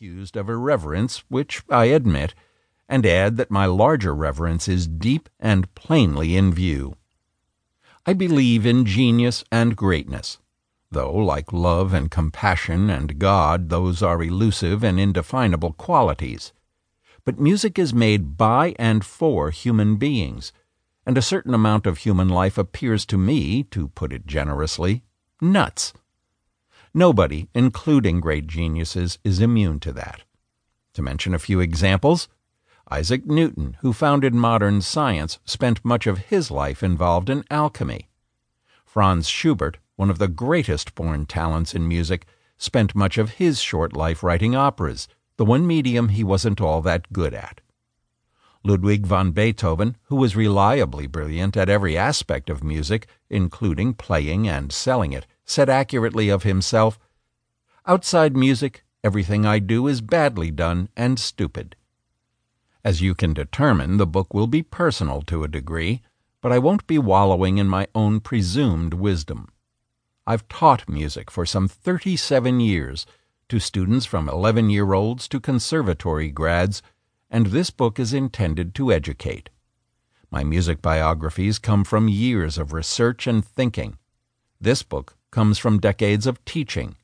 accused of irreverence, which I admit, and add that my larger reverence is deep and plainly in view. I believe in genius and greatness, though, like love and compassion and God, those are elusive and indefinable qualities. But music is made by and for human beings, and a certain amount of human life appears to me, to put it generously, nuts. Nobody, including great geniuses, is immune to that. To mention a few examples, Isaac Newton, who founded modern science, spent much of his life involved in alchemy. Franz Schubert, one of the greatest born talents in music, spent much of his short life writing operas, the one medium he wasn't all that good at. Ludwig van Beethoven, who was reliably brilliant at every aspect of music, including playing and selling it, said accurately of himself, Outside music, everything I do is badly done and stupid. As you can determine, the book will be personal to a degree, but I won't be wallowing in my own presumed wisdom. I've taught music for some thirty seven years to students from eleven year olds to conservatory grads and this book is intended to educate. My music biographies come from years of research and thinking. This book comes from decades of teaching.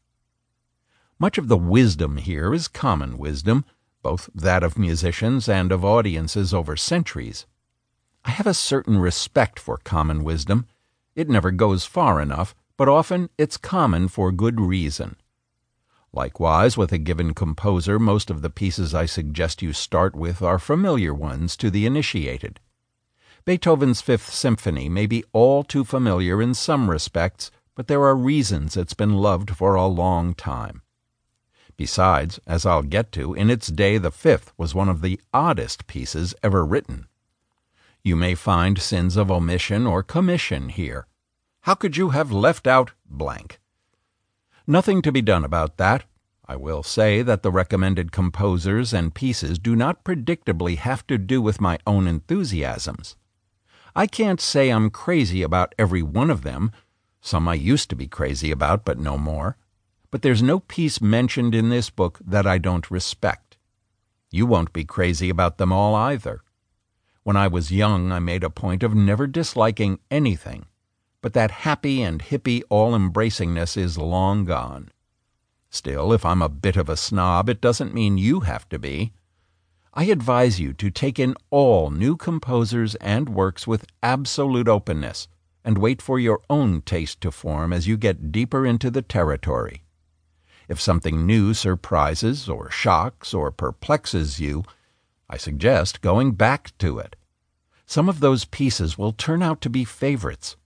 Much of the wisdom here is common wisdom, both that of musicians and of audiences over centuries. I have a certain respect for common wisdom. It never goes far enough, but often it's common for good reason. Likewise, with a given composer, most of the pieces I suggest you start with are familiar ones to the initiated. Beethoven's Fifth Symphony may be all too familiar in some respects, but there are reasons it's been loved for a long time. Besides, as I'll get to, in its day the Fifth was one of the oddest pieces ever written. You may find sins of omission or commission here. How could you have left out blank? Nothing to be done about that. I will say that the recommended composers and pieces do not predictably have to do with my own enthusiasms. I can't say I'm crazy about every one of them. Some I used to be crazy about, but no more. But there's no piece mentioned in this book that I don't respect. You won't be crazy about them all either. When I was young, I made a point of never disliking anything but that happy and hippie all embracingness is long gone. Still, if I'm a bit of a snob, it doesn't mean you have to be. I advise you to take in all new composers and works with absolute openness, and wait for your own taste to form as you get deeper into the territory. If something new surprises, or shocks, or perplexes you, I suggest going back to it. Some of those pieces will turn out to be favorites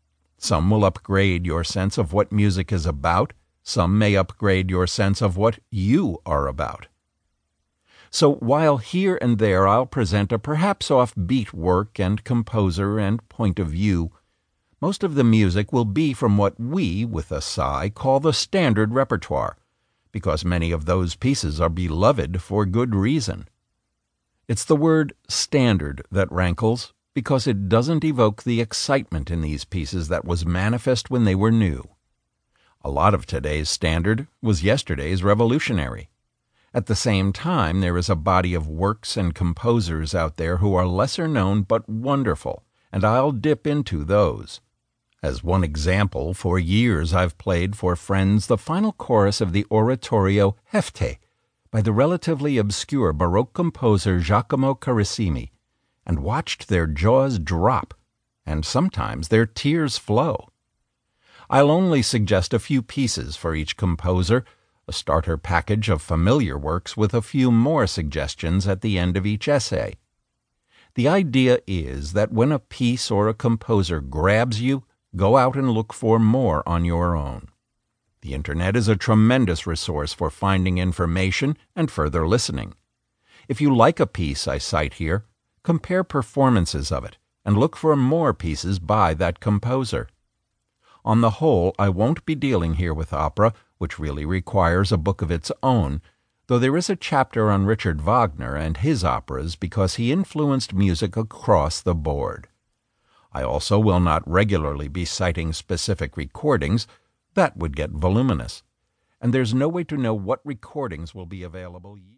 some will upgrade your sense of what music is about, some may upgrade your sense of what you are about. So while here and there I'll present a perhaps off-beat work and composer and point of view, most of the music will be from what we, with a sigh, call the standard repertoire, because many of those pieces are beloved for good reason. It's the word standard that rankles, because it doesn't evoke the excitement in these pieces that was manifest when they were new. A lot of today's standard was yesterday's revolutionary. At the same time, there is a body of works and composers out there who are lesser known but wonderful, and I'll dip into those. As one example, for years I've played for friends the final chorus of the oratorio Jephte by the relatively obscure Baroque composer Giacomo Carissimi and watched their jaws drop, and sometimes their tears flow. I'll only suggest a few pieces for each composer, a starter package of familiar works with a few more suggestions at the end of each essay. The idea is that when a piece or a composer grabs you, go out and look for more on your own. The Internet is a tremendous resource for finding information and further listening. If you like a piece I cite here, compare performances of it, and look for more pieces by that composer. On the whole, I won't be dealing here with opera, which really requires a book of its own, though there is a chapter on Richard Wagner and his operas because he influenced music across the board. I also will not regularly be citing specific recordings, that would get voluminous, and there's no way to know what recordings will be available.